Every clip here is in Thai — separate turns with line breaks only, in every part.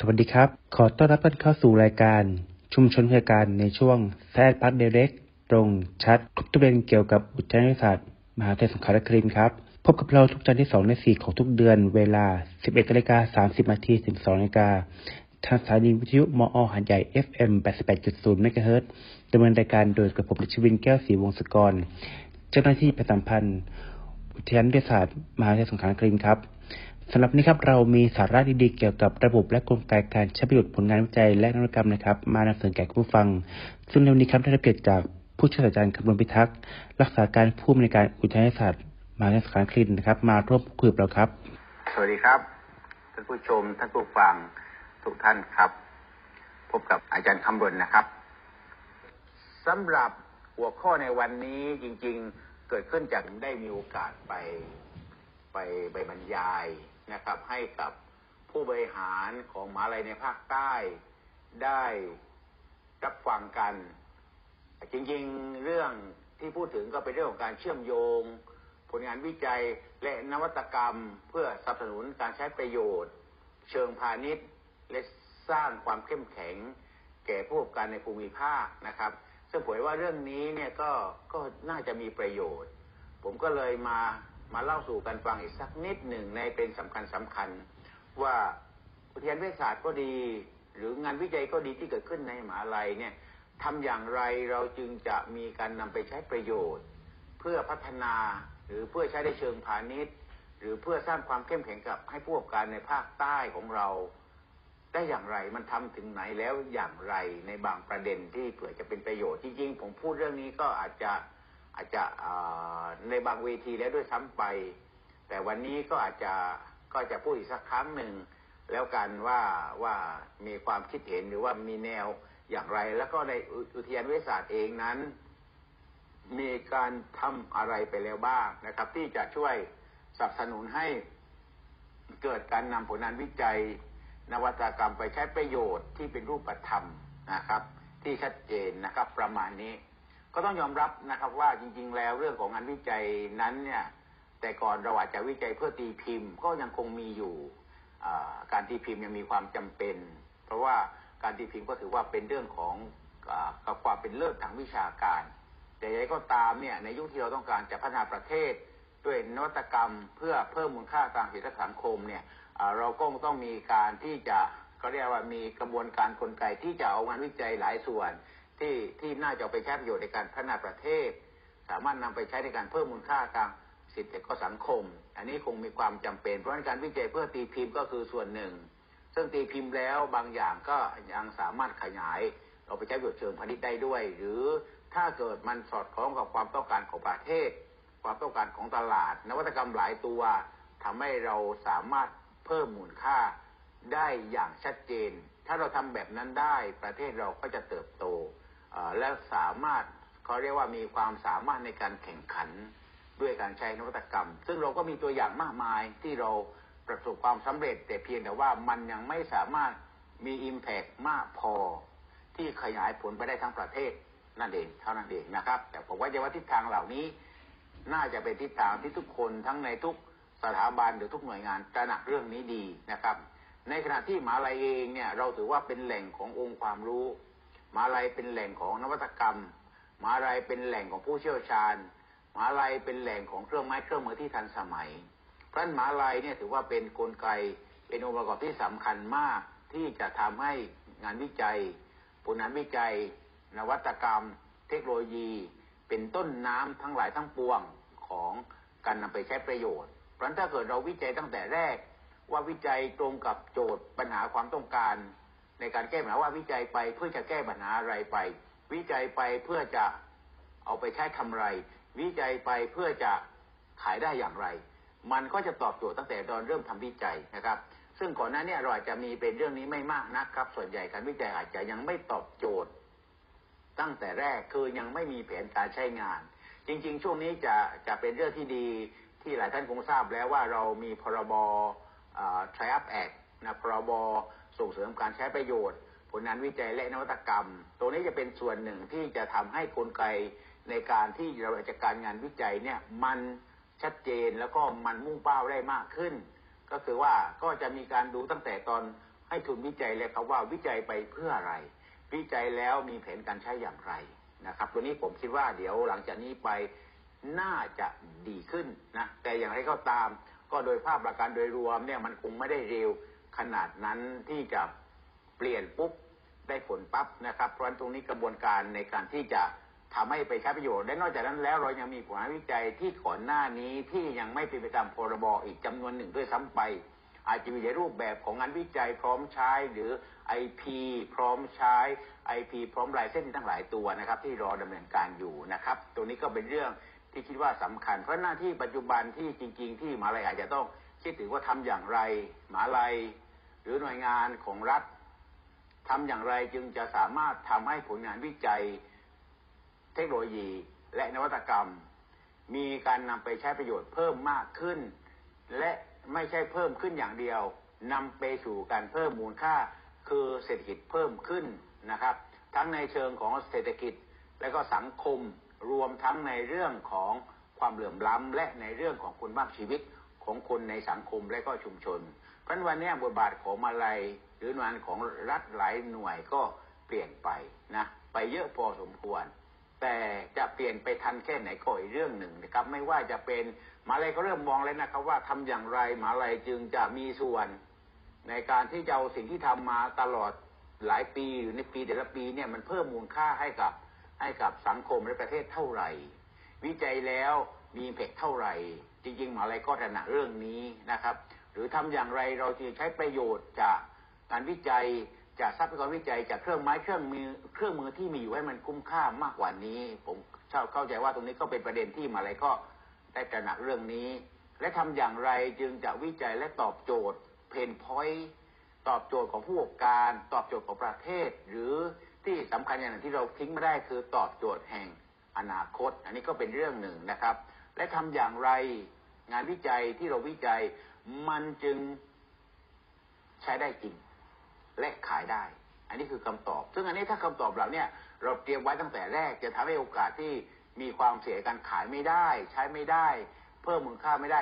สวัสดีครับ ขอต้อนรับท่านเข้าสู่รายการชุมชนเพื่อการในช่วงแซดพัดเดเร็กตรงชัดทุกประเด็นเกี่ยวกับอุทยานศาสตร์มหาวิทยาลัยสงขลานครินครับ พบกับเราทุกจันทร์ที่2ใน4ของทุกเดือนเวลา 11นาฬิกา30นาทีถึง2นาฬิกาทางสถานีวิทยุมอหันใหญ่ FM 88.0เมกะเฮิรตซ์ดำเนินรายการโดยกระผมลิชวินแก้วศรีวงศกร เจ้าหน้าที่ประจำพันธ์ อุทยานวิทยาศาสตร์มหาวิทยาลัยสงขลานครินครับ สำหรับนี้ครับเรามีสาระดีๆเกี่ยวกับระบบและกลไกการใช้ประโยชน์ผลงานวิจัยและนวัตกรรมนะครับ มานำเสนอแก่ผู้ฟัง ซึ่งในวันนี้ครับได้รับเกียรติจากผู้ช่วยศาสตราจารย์คำนวณพิทักษ์รักษาการผู้อำนวยการอุทยานศาสตร์มหาวิทยาลัยสงขลานครินนะครับ มาร่วมคุยกับเราครับ
สวัสดีครับท่านผู้ชมท่านผู้ฟังทุกท่านครับ พบกับอาจารย์คำรณนะครับสำหรับหัวข้อในวันนี้จริง ๆ เกิดขึ้นจากได้มีโอกาสไปไปไปบรรยาย นะครับ ให้กับผู้บริหารของมหาลัยในภาคใต้ได้รับฟังกัน จริงๆเรื่องที่พูดถึงก็เป็นเรื่องของการเชื่อมโยง ผลงานวิจัยและนวัตกรรมเพื่อสนับสนุนการใช้ประโยชน์ เชิงพาณิชย์ และสร้างความเข้มแข็ง แก่ผู้ประกอบการในภูมิภาคนะครับ ซึ่งผมว่าเรื่องนี้เนี่ยก็ก็น่าจะมีประโยชน์ ผมก็เลยมา มาเล่าสู่กันฟังอีกสักนิดหนึ่งในเป็นสำคัญสำคัญ ว่าอุทยานวิทยาศาสตร์ก็ดี หรืองานวิจัยก็ดีที่เกิดขึ้นในมหาลัยเนี่ยทำอย่างไรเราจึงจะมีการนำไปใช้ประโยชน์ เพื่อพัฒนาหรือเพื่อใช้ในเชิงพาณิชย์ หรือเพื่อสร้างความเข้มแข็งกับให้ผู้ประกอบการในภาคใต้ของเราได้อย่างไรมันทำถึงไหนแล้วอย่างไรในบางประเด็นที่เผื่อจะเป็นประโยชน์จริงๆผมพูดเรื่องนี้ก็อาจจะ อาจจะในบางเวทีแล้วด้วยซ้ำไป แต่วันนี้ก็อาจจะก็จะพูดอีกสักครั้งหนึ่งแล้วกันว่าว่ามีความคิดเห็นหรือว่ามีแนวอย่างไร แล้วก็ในอุทยานวิทยาศาสตร์เองนั้น มีการทำอะไรไปแล้วบ้างนะครับ ที่จะช่วยสนับสนุนให้เกิดการนำผลงานวิจัย นวัตกรรมไปใช้ประโยชน์ที่เป็นรูปธรรมนะครับ ที่ชัดเจนนะครับประมาณนี้ ก็ต้องยอมรับนะครับว่าจริง ๆ แล้วเรื่องของงานวิจัยนั้นเนี่ย แต่ก่อนเราอาจจะวิจัยเพื่อตีพิมพ์ ก็ยังคงมีอยู่การตีพิมพ์ยังมีความจำเป็น เพราะว่าการตีพิมพ์ก็ถือว่าเป็นเรื่องของกับความเป็นเลิศทางวิชาการ แต่ยังไงก็ตามเนี่ยในยุคที่เราต้องการจะพัฒนาประเทศด้วยนวัตกรรมเพื่อเพิ่มมูลค่าทางเศรษฐสังคมเนี่ยเราก็ต้องมีการที่จะเขาเรียกว่ามีกระบวนการกลไกที่จะเอางานวิจัยหลายส่วน ที่ที่น่าจะไปใช้ประโยชน์ในการพัฒนาประเทศ สามารถนำไปใช้ในการเพิ่มมูลค่าทางสิทธิและสังคม อันนี้คงมีความจำเป็น เพราะการวิจัยเพื่อตีพิมพ์ก็คือส่วนหนึ่ง ซึ่งตีพิมพ์แล้วบางอย่างก็ยังสามารถขยายเราไปใช้ประโยชน์เชิงพาณิชย์ได้ด้วย หรือถ้าเกิดมันสอดคล้องกับความต้องการของประเทศ ความต้องการของตลาด นวัตกรรมหลายตัวทำให้เราสามารถเพิ่มมูลค่าได้อย่างชัดเจน ถ้าเราทำแบบนั้นได้ประเทศเราก็จะเติบโต และสามารถเขาเรียกว่ามีความสามารถในการแข่งขันด้วยการใช้นวัตกรรม ซึ่งเราก็มีตัวอย่างมากมายที่เราประสบความสำเร็จ แต่เพียงแต่ว่ามันยังไม่สามารถมีอิมแพกมากพอ ที่ขยายผลไปได้ทั้งประเทศนั่นเองเท่านั้นเองนะครับ แต่ผมว่าจะว่าทิศทางเหล่านี้ น่าจะเป็นทิศทางที่ทุกคนทั้งในทุกสถาบันหรือทุกหน่วยงานตระหนักเรื่องนี้ดีนะครับ ในขณะที่มหาลัยเองเนี่ยเราถือว่าเป็นแหล่งขององค์ความรู้ มหาลัยเป็นแหล่งของนวัตกรรมมหาลัยเป็นแหล่งของผู้เชี่ยวชาญมหาลัยเป็นแหล่งของเครื่องไม้เครื่องมือที่ทันสมัยเพราะนั้นมหาลัยเนี่ยถือว่าเป็นนกลไกเป็นองค์ประกอบที่สำคัญมากที่จะทำให้งานวิจัย ผลงานวิจัย นวัตกรรม เทคโนโลยี เป็นต้นน้ำทั้งหลายทั้งปวงของการนำไปใช้ประโยชน์ เพราะฉะนั้นถ้าเกิดเราวิจัยตั้งแต่แรก ว่าวิจัยตรงกับโจทย์ปัญหาความต้องการ ในการแก้ปัญหาว่าวิจัยไปเพื่อจะแก้ปัญหาอะไรไป วิจัยไปเพื่อจะเอาไปใช้ทำไร วิจัยไปเพื่อจะขายได้อย่างไร มันก็จะตอบโจทย์ตั้งแต่ตอนเริ่มทำวิจัยนะครับ ซึ่งก่อนหน้านี้เราอาจจะมีเป็นเรื่องนี้ไม่มากนะครับ ส่วนใหญ่การวิจัยอาจจะยังไม่ตอบโจทย์ ตั้งแต่แรกคือยังไม่มีแผนการใช้งาน จริง ๆ ช่วงนี้จะจะเป็นเรื่องที่ดีที่หลายท่านคงทราบแล้วว่าเรามีพรบ t r i u p Act นะพรบ ส่งเสริมการใช้ประโยชน์ ผลงานวิจัยและนวัตกรรม ตัวนี้จะเป็นส่วนหนึ่งที่จะทำให้กลไกในการที่เราจะการงานวิจัยเนี่ยมันชัดเจนแล้วก็มันมุ่งเป้าได้มากขึ้น ก็คือว่าก็จะมีการดูตั้งแต่ตอนให้ทุนวิจัยเลยครับว่าวิจัยไปเพื่ออะไร วิจัยแล้วมีแผนการใช้อย่างไรนะครับ ตัวนี้ผมคิดว่าเดี๋ยวหลังจากนี้ไปน่าจะดีขึ้นนะแต่อย่างไรก็ตาม ก็โดยภาพประการโดยรวมเนี่ยมันคงไม่ได้เร็ว ขนาดนั้นที่จะเปลี่ยนปุ๊บได้ผลปั๊บนะครับ เพราะฉะนั้นตรงนี้กระบวนการในการที่จะทำให้ไปใช้ประโยชน์ และนอกจากนั้นแล้วเรายังมีผลงานวิจัยที่ก่อนหน้านี้ที่ยังไม่เป็นไปตามพรบอีกจำนวนหนึ่งด้วยซ้ำไป อาจจะมีในรูปแบบของงานวิจัยพร้อมใช้หรือ IP พร้อมใช้ IP พร้อมลายเส้นทั้งหลายตัวนะครับ ที่รอดำเนินการอยู่นะครับตรงนี้ก็เป็นเรื่องที่คิดว่าสำคัญ เพราะหน้าที่ปัจจุบันที่จริง ๆ ที่มหาลัยอาจจะต้องคิดถึงว่าทำอย่างไรมหาลัย หรือหน่วยงานของรัฐทำอย่างไรจึงจะสามารถทำให้ผลงานวิจัย เทคโนโลยีและนวัตกรรม มีการนำไปใช้ประโยชน์เพิ่มมากขึ้น และไม่ใช่เพิ่มขึ้นอย่างเดียวนำไปสู่การเพิ่มมูลค่าคือเศรษฐกิจเพิ่มขึ้นนะครับ ทั้งในเชิงของเศรษฐกิจและก็สังคมรวมทั้งในเรื่องของความเหลื่อมล้ำและในเรื่องของคุณภาพชีวิตของคนในสังคมและก็ชุมชน เพราะวันนี้บทบาทของมาลัยหรือหน่วยงานของรัฐหลายหน่วยก็เปลี่ยนไปนะไปเยอะพอสมควร แต่จะเปลี่ยนไปทันแค่ไหนก็อีกเรื่องหนึ่งนะครับ ไม่ว่าจะเป็นมาเลยก็เริ่มมองแล้วนะครับว่าทำอย่างไรมาเลยจึงจะมีส่วน ในการที่จะเอาสิ่งที่ทำมาตลอดหลายปีหรือในปีแต่ละปีเนี่ยมันเพิ่มมูลค่าให้กับให้กับสังคมและประเทศเท่าไหร่ วิจัยแล้วมีเพกเท่าไหร่ จริงๆมาเลยก็ถนัดเรื่องนี้นะครับ หรือทำอย่างไรเราจะใช้ประโยชน์จากการวิจัยจากทรัพยากรวิจัยจากเครื่องไม้เครื่องมือเครื่องมือที่มีอยู่ให้มันคุ้มค่ามากกว่านี้ ผมเข้าใจว่าตรงนี้ก็เป็นประเด็นที่มาอะไรก็ได้ตระหนักเรื่องนี้ และทำอย่างไรจึงจะวิจัยและตอบโจทย์เพนพอยต์ตอบโจทย์ของผู้ประกอบการตอบโจทย์ของประเทศ หรือที่สำคัญอย่างหนึ่งที่เราทิ้งไม่ได้คือตอบโจทย์แห่งอนาคต อันนี้ก็เป็นเรื่องหนึ่งนะครับ และทำอย่างไรงานวิจัยที่เราวิจัย มันจึงใช้ได้จริง และขายได้ อันนี้คือคำตอบ ซึ่งอันนี้ถ้าคำตอบเราเนี่ย เราเตรียมไว้ตั้งแต่แรก จะทำให้โอกาสที่มีความเสียการขายไม่ได้ ใช้ไม่ได้ เพิ่มมูลค่าไม่ได้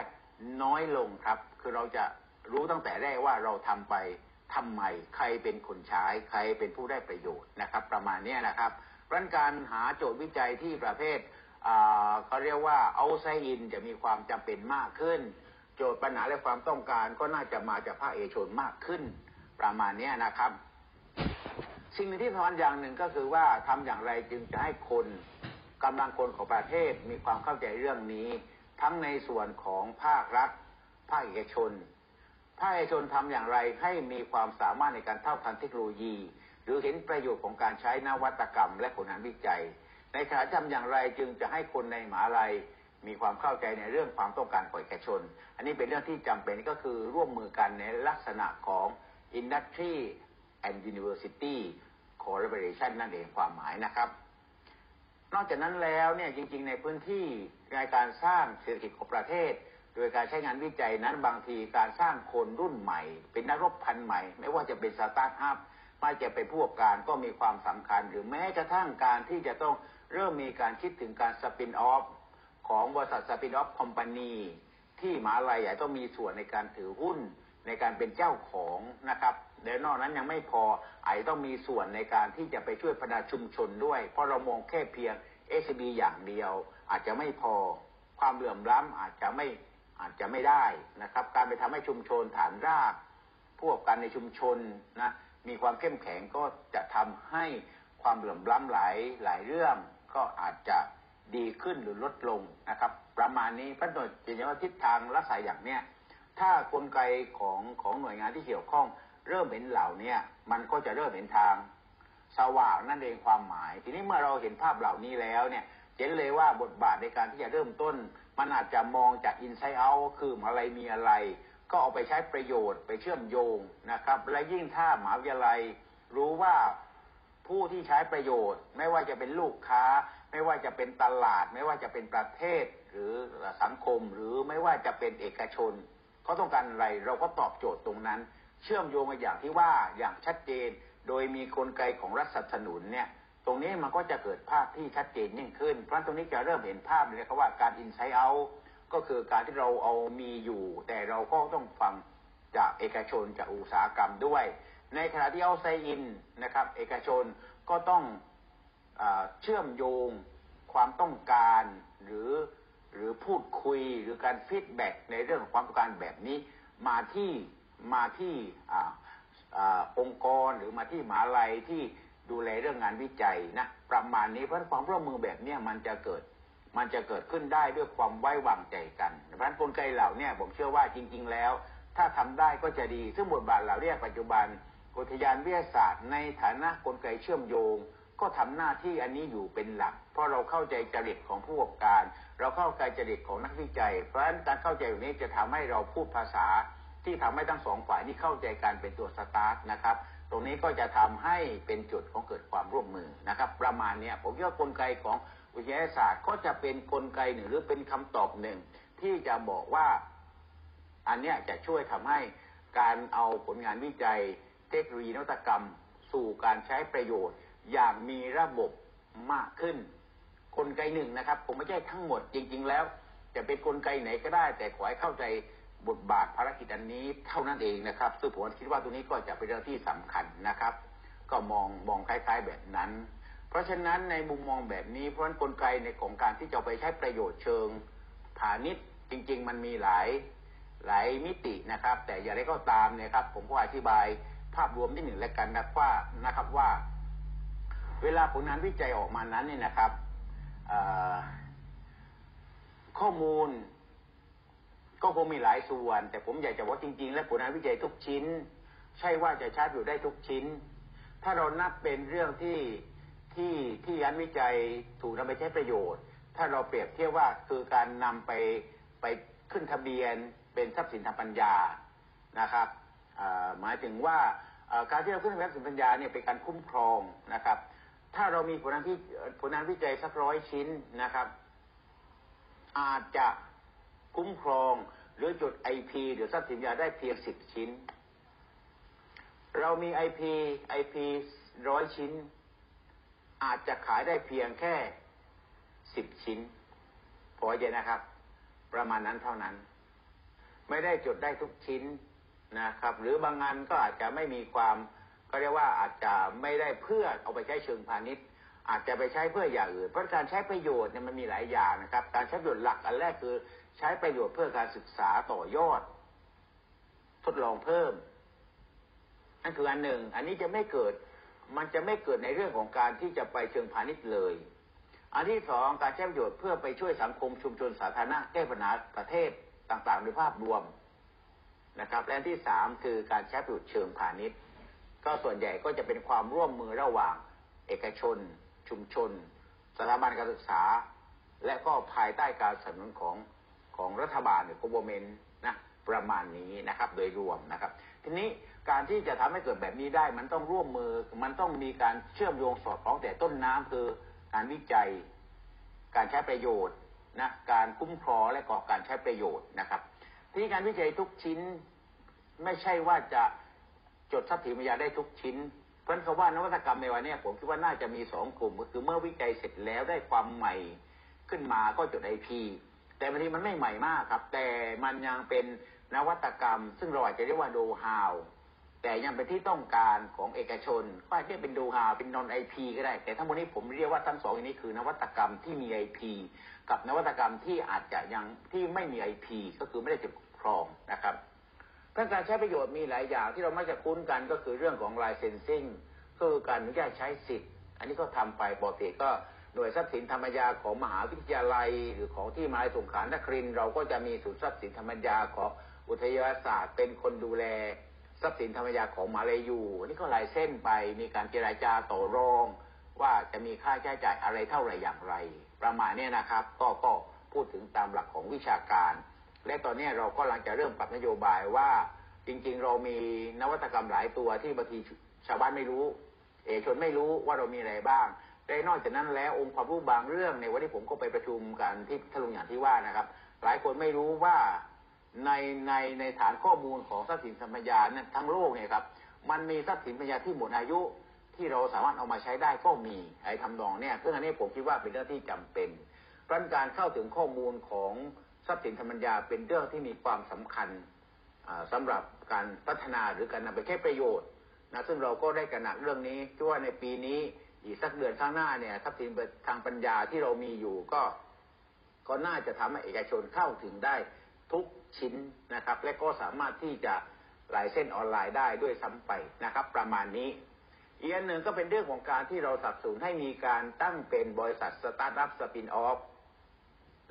น้อยลงครับ คือเราจะรู้ตั้งแต่แรกว่าเราทำไปทำไม ใครเป็นคนใช้ ใครเป็นผู้ได้ประโยชน์นะครับ ประมาณนี้นะครับราะการหาโจทย์วิจัยที่ประเภทเขาเรียกว่าเอาไซอินจะมีความจำเป็นมากขึ้น โจทย์ปัญหาและความต้องการก็น่าจะมาจากภาคเอกชนมากขึ้นประมาณนี้นะครับ สิ่งที่สำคัญอย่างหนึ่งก็คือว่าทำอย่างไรจึงจะให้คนกำลังคนของประเทศมีความเข้าใจเรื่องนี้ ทั้งในส่วนของภาครัฐ ภาคเอกชน ภาคเอกชนทำอย่างไรให้มีความสามารถในการเท่าทันเทคโนโลยี หรือเห็นประโยชน์ของการใช้นวัตกรรม และผลงานวิจัย ในขณะทำอย่างไรจึงจะให้คนในหมหาลัย มีความเข้าใจในเรื่องความต้องการของเอกชน อันนี้เป็นเรื่องที่จำเป็นก็คือร่วมมือกันในลักษณะของ Industry and University Collaboration นั่นเองความหมายนะครับ นอกจากนั้นแล้วเนี่ยจริง ๆ ในพื้นที่ในการสร้างเศรษฐกิจของประเทศ โดยการใช้งานวิจัยนั้นบางทีการสร้างคนรุ่นใหม่ เป็นนักรบพันใหม่ ไม่ว่าจะเป็นสตาร์ทอัพไม่จะเป็นผู้ประกอบการก็มีความสำคัญ หรือแม้กระทั่งการที่จะต้องเริ่มมีการคิดถึงการสปินออฟ ของบริษัทสปินออฟคอมพานีที่มหาลัยใหญ่ต้องมีส่วนในการถือหุ้นในการเป็นเจ้าของนะครับเดี๋ยวนอกนั้นยังไม่พอไอต้องมีส่วนในการที่จะไปช่วยพัฒนาชุมชนด้วย เพราะเรามองแค่เพียง s อ b อย่างเดียว อาจจะไม่พอความเหลื่อมล้ำอาจจะไม่อาจจะไม่ได้นะครับ การไปทำให้ชุมชนฐานราก พวกกันในชุมชนนะมีความเข้มแข็งก็จะทำให้ความเหลื่อมล้ำหลายหลายเรื่อง ก็อาจจะ ดีขึ้นหรือลดลงนะครับ ประมาณนี้พระโดยจะเห็นว่าทิศทางลักษณะอย่างเนี้ยถ้ากลไกของของหน่วยงานที่เกี่ยวข้องเริ่มเห็นเหล่านี้มันก็จะเริ่มเห็นทางสว่างนั่นเองความหมาย ทีนี้เมื่อเราเห็นภาพเหล่านี้แล้วเนี่ยเห็นเลยว่าบทบาทในการที่จะเริ่มต้น มันอาจจะมองจากอินไซต์เอาคืออะไรมีอะไร ก็เอาไปใช้ประโยชน์ไปเชื่อมโยงนะครับ และยิ่งถ้ามหาวิทยาลัยรู้ว่าผู้ที่ใช้ประโยชน์ ไม่ว่าจะเป็นลูกค้า ไม่ว่าจะเป็นตลาด ไม่ว่าจะเป็นประเทศหรือสังคม หรือไม่ว่าจะเป็นเอกชนเขาต้องการอะไรเราก็ตอบโจทย์ตรงนั้น เชื่อมโยงกันอย่างที่ว่าอย่างชัดเจน โดยมีกลไกของรัฐสนับสนุนเนี่ยตรงนี้มันก็จะเกิดภาพที่ชัดเจนยิ่งขึ้น เพราะตรงนี้จะเริ่มเห็นภาพเลยครับว่าการอินไซต์เอาก็คือการที่เราเอามีอยู่ แต่เราก็ต้องฟังจากเอกชนจากอุตสาหกรรมด้วย ในขณะที่เอาไซอินนะครับ เอกชนก็ต้อง เชื่อมโยงความต้องการหรือหรือพูดคุยหรือการฟีดแบ็ในเรื่องของความต้องการแบบนี้ มาที่มาที่องค์กรหรือมาที่มหาลัยที่ดูแลเรื่องงานวิจัยนะประมาณนี้เพราะความร่วมมือแบบนี้มันจะเกิดมันจะเกิดขึ้นได้ด้วยความไว้วางใจกันเพราะฉะนั้นกลไกเหล่านี้ผมเชื่อว่าจริง ๆ แล้ว ถ้าทำได้ก็จะดี ซึ่งบทบาทเหล่านี้ปัจจุบันอุทยานวิทยาศาสตร์ในฐานะกลไกเชื่อมโยง ก็ทำหน้าที่อันนี้อยู่เป็นหลัก เพราะเราเข้าใจจริตของผู้ประกอบการ เราเข้าใจจริตของนักวิจัย เพราะฉะนั้นการเข้าใจอย่างนี้จะทำให้เราพูดภาษาที่ทำให้ทั้งสองฝ่ายนี้เข้าใจการเป็นตัวสตาร์ทนะครับ ตรงนี้ก็จะทำให้เป็นจุดของเกิดความร่วมมือนะครับ ประมาณนี้ผมว่ากลไกของวิทยาศาสตร์ก็จะเป็นนกลไกหนึ่งหรือเป็นคำตอบหนึ่ง ที่จะบอกว่าอันนี้จะช่วยทำให้การเอาผลงานวิจัย เทคโนโลยีนวัตกรรม สู่การใช้ประโยชน์ อย่างมีระบบมากขึ้น กลไกหนึ่งนะครับ ผมไม่ใช่ทั้งหมดจริง ๆ แล้ว จะเป็นกลไกไหนก็ได้ แต่ขอให้เข้าใจบทบาทภารกิจอันนี้เท่านั้นเองนะครับซึ่งผมคิดว่าตรงนี้ก็จะเป็นเรื่องที่สำคัญนะครับ ก็มองมองคล้าย ๆแบบนั้น เพราะฉะนั้นในมุมมองแบบนี้เพราะฉะนั้นกลไกในของการที่จะไปใช้ประโยชน์เชิงพาณิชย์จริง ๆ มันมีหลายหลายมิตินะครับ แต่อย่างไรก็ตามเนี่ยครับ ผมก็อธิบายภาพรวมที่หนึ่งแล้วกันนะว่านะครับว่า เวลาผลงานวิจัยออกมานั้นเนี่ยนะครับข้อมูล ก็คงมีหลายส่วน แต่ผมอยากจะว่าจริง ๆ และผลงานวิจัยทุกชิ้น ใช่ว่าจะชาร์จอยู่ได้ทุกชิ้น ถ้าเรานับเป็นเรื่องที่ที่ที่งานวิจัยถูกนำไปใช้ประโยชน์ ถ้าเราเปรียบเทียบว่าคือการนำไปไปขึ้นทะเบียนเป็นทรัพย์สินทางปัญญานะครับหมายถึงว่าการที่เราขึ้นทะเบียนทรัพย์สินปัญญาเนี่ยเป็นการคุ้มครองนะครับ ถ้าเรามีผลงานที่ผลงานวิจัยสักร้อยชิ้นนะครับ อาจจะคุ้มครอง หรือจดไอพีหรือทรัพย์สินยาได้เพียงสิบชิ้น เรามีไอพีไอพีร้อยชิ้น อาจจะขายได้เพียงแค่สิบชิ้นพอใจนะครับ ประมาณนั้นเท่านั้น ไม่ได้จดได้ทุกชิ้นนะครับ หรือบางงานก็อาจจะไม่มีความ ก็เรียกว่าอาจจะไม่ได้เพื่อเอาไปใช้เชิงพาณิชย์ อาจจะไปใช้เพื่ออย่างอื่นเพราะการใช้ประโยชน์เนี่ยมันมีหลายอย่างนะครับ การใช้ประโยชน์หลักอันแรกคือใช้ประโยชน์เพื่อการศึกษาต่อยอด ทดลองเพิ่มนั่นคืออันหนึ่ง อันนี้จะไม่เกิดมันจะไม่เกิดในเรื่องของการที่จะไปเชิงพาณิชย์เลย อันที่สองการใช้ประโยชน์เพื่อไปช่วยสังคมชุมชนสาธารณะแก้ปัญหาประเทศต่างๆโดยภาพรวมนะครับ และที่สามคือการใช้ประโยชน์เชิงพาณิชย์ ก็ส่วนใหญ่ก็จะเป็นความร่วมมือระหว่าง เอกชน ชุมชน สถาบันการศึกษา และก็ภายใต้การสนับสนุนของของรัฐบาลหรือ government นะประมาณนี้นะครับโดยรวมนะครับ ทีนี้การที่จะทำให้เกิดแบบนี้ได้มันต้องร่วมมือมันต้องมีการเชื่อมโยงสอดคล้องแต่ต้นน้ำคือการวิจัย การใช้ประโยชน์นะการคุ้มครองและก่อการใช้ประโยชน์นะครับ ทีนี้การวิจัยทุกชิ้นไม่ใช่ว่าจะ จดทรัพย์สินปัญญาได้ทุกชิ้น เพราะฉะนั้นคำว่านวัตกรรมในวันนี้ผมคิดว่าน่าจะมีสองกลุ่ม ก็คือเมื่อวิจัยเสร็จแล้วได้ความใหม่ขึ้นมาก็จดไอพีแต่บางทีมันไม่ใหม่มากครับ แต่มันยังเป็นนวัตกรรม ซึ่งเราอาจจะเรียกว่าดูฮาวแต่ยังเป็นที่ต้องการของเอกชน ก็อาจจะเป็นดูฮาวเป็นนอนไอพีก็ได้ แต่ทั้งหมดนี้ผมเรียกว่าทั้งสองอย่างนี้คือนวัตกรรมที่มีไอพีกับนวัตกรรมที่อาจจะยังที่ไม่มีไอพีก็คือไม่ได้จดครองนะครับ การใช้ประโยชน์มีหลายอย่างที่เรามักจะคุ้นกันก็คือเรื่องของ licensing คือการอนุญาตใช้สิทธิ์ อันนี้ก็ทำไปปกติก็หน่วยทรัพย์สินธรรมยาของมหาวิทยาลัย หรือของที่มหาสงขลานครินเราก็จะมีศูนย์ทรัพย์สินธรรมยาของอุทยาศาสตร์ เป็นคนดูแลทรัพย์สินธรรมยาของมาเลยอยู่นี่ก็ลายเส้นไปมีการเจรจาต่อรอง ว่าจะมีค่าใช้จ่ายอะไรเท่าไหร่อย่างไร ประมาณนี้นะครับ ก็ก็พูดถึงตามหลักของวิชาการ และตอนนี้เราก็กำลังจะเริ่มปรับนโยบายว่าจริง ๆ เรามีนวัตกรรมหลายตัวที่บางทีชาวบ้านไม่รู้ เอกชนไม่รู้ว่าเรามีอะไรบ้างแต่นอกจากนั้นแล้วองค์ความรู้บางเรื่องในวันที่ผมก็ไปประชุมกันที่ทะลุงอย่างที่ว่านะครับ หลายคนไม่รู้ว่าในในในฐานข้อมูลของทรัพย์สินสัมปทานนั้นทั้งโลกเนี่ยครับมันมีทรัพย์สินปัญญาที่หมดอายุที่เราสามารถเอามาใช้ได้ก็มีไอ้ทำนองเนี่ยซึ่งอันนี้ผมคิดว่าเป็นเรื่องที่จำเป็นเพราะการเข้าถึงข้อมูลของ ทรัพย์สินทางปัญญาเป็นเรื่องที่มีความสำคัญสำหรับการพัฒนาหรือการนำไปใช้ประโยชน์นะซึ่งเราก็ได้ตระหนักเรื่องนี้ที่ว่าในปีนี้อีกสักเดือนข้างหน้าเนี่ยทรัพย์สินทางปัญญาที่เรามีอยู่ก็ก็น่าจะทำให้เอกชนเข้าถึงได้ทุกชิ้นนะครับ และก็สามารถที่จะ license ออนไลน์ได้ด้วยซ้ำไปนะครับ ประมาณนี้ อีกอันหนึ่งก็เป็นเรื่องของการที่เราสนับสนุนให้มีการตั้งเป็นบริษัทสตาร์ทอัพ spin-off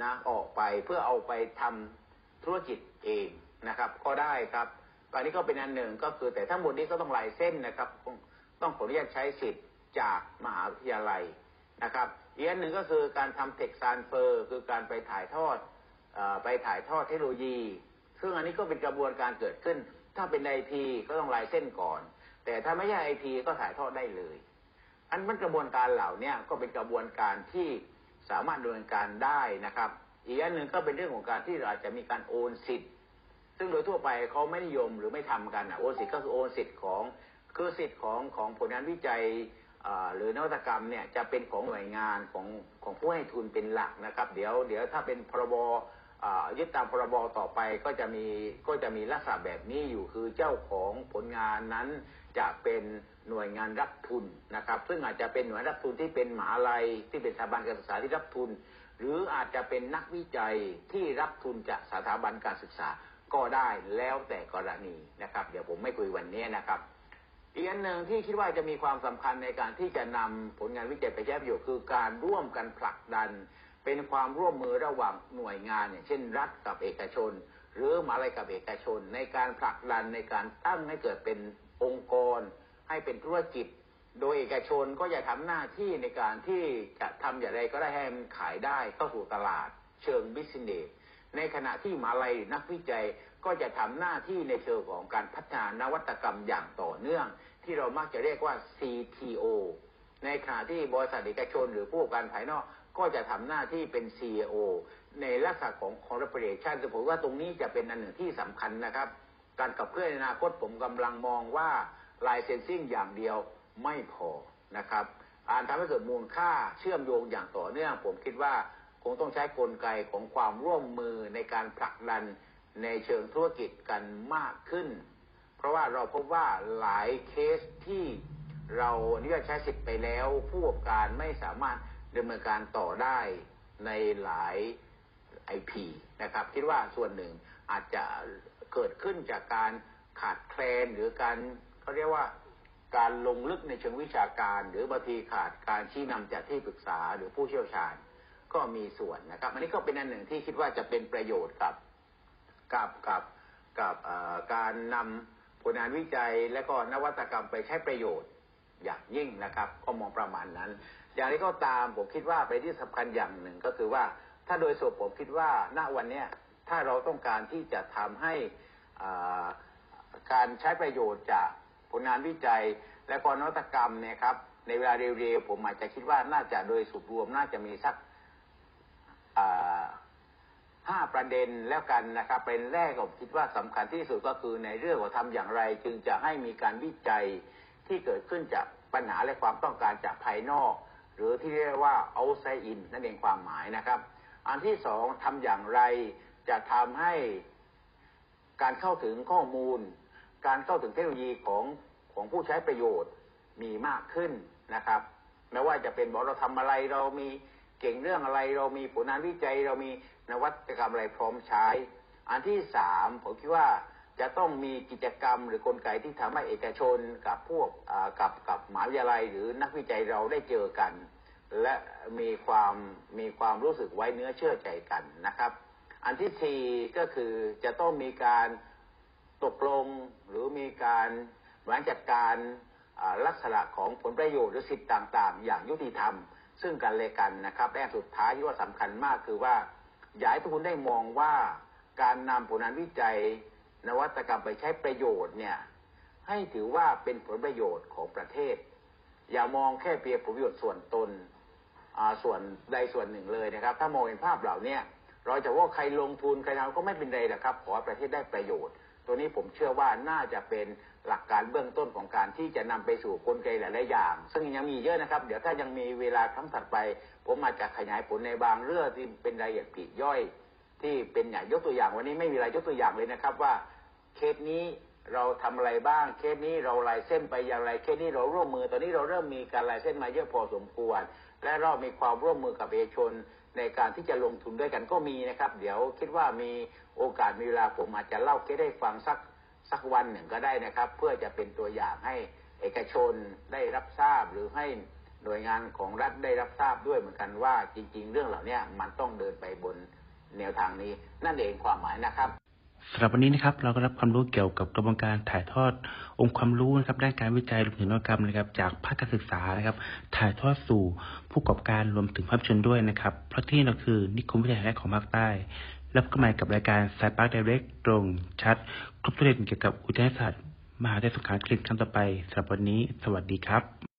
นะออกไปเพื่อเอาไปทำธุรกิจเองนะครับ ก็ได้ครับตอนนี้ก็เป็นอันหนึ่งก็คือแต่ทั้งหมดนี้ก็ต้องลายเส้นนะครับ ต้องขออนุญาตใช้สิทธิ์จากมหาวิทยาลัยนะครับอีกอันหนึ่งก็คือการทำเทคซานเฟอร์คือการไปถ่ายทอดอไปถ่ายทอดเทคโนโลยี ซึ่งอันนี้ก็เป็นกระบวนการเกิดขึ้น ถ้าเป็นไอทีก็ต้องลายเส้นก่อน แต่ถ้าไม่ใช่ไอทีก็ถ่ายทอดได้เลย อันมันกระบวนการเหล่านี้ก็เป็นกระบวนการที่ สามารถดำเนินการได้นะครับ อีกอันหนึ่งก็เป็นเรื่องของการที่เราอาจจะมีการโอนสิทธิ์ ซึ่งโดยทั่วไปเขาไม่นิยมหรือไม่ทำกันโอนสิทธิ์ก็คือโอนสิทธิ์ของคือสิทธิ์ของของผลงานวิจัยหรือนวัตกรรมเนี่ยจะเป็นของหน่วยงานของของผู้ให้ทุนเป็นหลักนะครับ เดี๋ยวเดี๋ยวถ้าเป็นพรบ ยึดตามพรบต่อไปก็จะมีก็จะมีลักษณะแบบนี้อยู่คือเจ้าของผลงานนั้นจะเป็นหน่วยงานรับทุนนะครับ ซึ่งอาจจะเป็นหน่วยรับทุนที่เป็นหมหาลัยที่เป็นสถาบันการศึกษาที่รับทุน หรืออาจจะเป็นนักวิจัยที่รับทุนจากสถาบันการศึกษาก็ได้แล้วแต่กรณีนะครับ เดี๋ยวผมไม่คุยวันนี้นะครับอีกอันหนึ่งที่คิดว่าจะมีความสำคัญในการที่จะนำผลงานวิจัยไปใช้ประโยชน์คือการร่วมกันผลักดัน เป็นความร่วมมือระหว่างหน่วยงานเนี่ยเช่นรัฐกับเอกชน หรือมาอะไรกับเอกชน ในการผลักดันในการตั้งให้เกิดเป็นองค์กร ให้เป็นธุรกิจ โดยเอกชนก็จะทำหน้าที่ในการที่จะทำอย่างไรก็ได้ให้มันขายได้เข้าสู่ตลาดเชิงบิสเนสในขณะที่มาลัยนักวิจัยก็จะทำหน้าที่ในเชิงของการพัฒนานวัตกรรมอย่างต่อเนื่อง ที่เรามักจะเรียกว่า CTO ในขณะที่บริษัทเอกชนหรือผู้ประกอบการภายนอก ก็จะทำหน้าที่เป็น CEO ในลักษณะของ corporation ซึ่ผมว่าตรงนี้จะเป็นอันหนึ่งที่สำคัญนะครับ การกับเพื่อนในอนาคตผมกำลังมองว่า licensing อย่างเดียวไม่พอนะครับอ่านทำให้เกิดมูลค่าเชื่อมโยงอย่างต่อเนื่องผมคิดว่าคงต้องใช้กลไกของความร่วมมือในการผลักดันในเชิงธุรกิจกันมากขึ้น เพราะว่าเราพบว่าหลายเคสที่เราอนุญาตใช้สิทธิ์ไปแล้ว ผู้ประกอบการไม่สามารถ ดำเนินการต่อได้ในหลายไอพีนะครับคิดว่าส่วนหนึ่งอาจจะเกิดขึ้นจากการขาดแคลนหรือการเขาเรียกว่าการลงลึกในเชิงวิชาการ หรือบางทีขาดการชี้นำจากที่ปรึกษาหรือผู้เชี่ยวชาญก็มีส่วนนะครับ อันนี้ก็เป็นอันหนึ่งที่คิดว่าจะเป็นประโยชน์กับกับกับกับการนำผลงานวิจัยและก็นวัตกรรมไปใช้ประโยชน์อย่างยิ่งนะครับ ก็มองประมาณนั้น อย่างนี้ก็ตามผมคิดว่าไปที่สำคัญอย่างหนึ่งก็คือว่า ถ้าโดยส่วนผมคิดว่าณวันนี้ถ้าเราต้องการที่จะทำให้การใช้ประโยชน์จากผลงานวิจัย และก็นวัตกรรมเนี่ยครับในเวลาเร็วๆผมอาจจะคิดว่าน่าจะโดยสุดรวมน่าจะมีสักห้าประเด็นแล้วกันนะครับเป็นแรกผมคิดว่าสำคัญที่สุดก็คือในเรื่องของทำอย่างไร จึงจะให้มีการวิจัยที่เกิดขึ้นจากปัญหาและความต้องการจากภายนอก หรือที่เรียกว่า outside in นั่นเองความหมายนะครับ อันที่สองทำอย่างไรจะทำให้การเข้าถึงข้อมูล การเข้าถึงเทคโนโลยีของของผู้ใช้ประโยชน์มีมากขึ้นนะครับไม่ว่าจะเป็นบอกเราทำอะไรเรามีเก่งเรื่องอะไรเรามีผลงานวิจัยเรามีนวัตกรรมอะไรพร้อมใช้ อันที่สามผมคิดว่า จะต้องมีกิจกรรมหรือกลไกที่ทำให้เอกชนกับพวกกับกับมหาวิทยาลัย หรือนักวิจัยเราได้เจอกัน และมีความมีความรู้สึกไว้เนื้อเชื่อใจกันนะครับ อันที่สี่ก็คือจะต้องมีการตกลงหรือมีการบริหารจัดการลักษณะของผลประโยชน์หรือสิทธิต่างๆ อย่างยุติธรรม ซึ่งกันและกันนะครับและสุดท้ายที่ว่าสำคัญมากคือว่าอยากให้ทุกคนได้มองว่าการนำผลงานวิจัย นวัตกรรมไปใช้ประโยชน์เนี่ย ให้ถือว่าเป็นผลประโยชน์ของประเทศ อย่ามองแค่เพียงผลประโยชน์ส่วนตนส่วนใดส่วนหนึ่งเลยนะครับ ถ้ามองเห็นภาพเหล่านี้เราจะว่าใครลงทุนใครทำก็ไม่เป็นไรนะครับ ขอประเทศได้ประโยชน์ ตัวนี้ผมเชื่อว่าน่าจะเป็นหลักการเบื้องต้นของการที่จะนำไปสู่กลไกหลายๆอย่าง ซึ่งยังมีเยอะนะครับ เดี๋ยวถ้ายังมีเวลาครั้งถัดไป ผมอาจจะขยายผลในบางเรื่องที่เป็นรายละเอียดปลีกย่อย ที่เป็นอย่างยกตัวอย่างวันนี้ไม่มีอะไรยกตัวอย่างเลยนะครับว่า เคสนี้เราทำอะไรบ้าง เคสนี้เราลายเส้นไปอย่างไร เคสนี้เราร่วมมือ ตอนนี้เราเริ่มมีการลายเส้นมาเยอะพอสมควร และเรามีความร่วมมือกับเอกชนในการที่จะลงทุนด้วยกันก็มีนะครับ เดี๋ยวคิดว่ามีโอกาสมีเวลาผมอาจจะเล่าเคสให้ฟังสักสักวันหนึ่งก็ได้นะครับ เพื่อจะเป็นตัวอย่างให้เอกชนได้รับทราบหรือให้หน่วยงานของรัฐได้รับทราบด้วยเหมือนกันว่าจริง ๆ เรื่องเหล่านี้มันต้องเดินไปบนแนวทางนี้ นั่นเองความหมายนะครับ
สำหรับวันนี้นะครับเราก็รับความรู้เกี่ยวกับกระบวนการถ่ายทอดองค์ความรู้นะครับด้านการวิจัยรวมถึงนวัตกรรมนะครับ จากภาคการศึกษานะครับ ถ่ายทอดสู่ผู้ประกอบการรวมถึงภาพยนด้วยนะครับ เพราะที่เราคือนิคมวิทยาแห่งของภาคใต้แล้วก็มากับรายการสายปาร์คไดเรกตรงชัด ครบทุกเรื่องเกี่ยวกับอุทยาศาสตร์มหาวิทยาลัยสงขลานครินทร์ครั้งต่อไปสำหรับวันนี้ สวัสดีครับ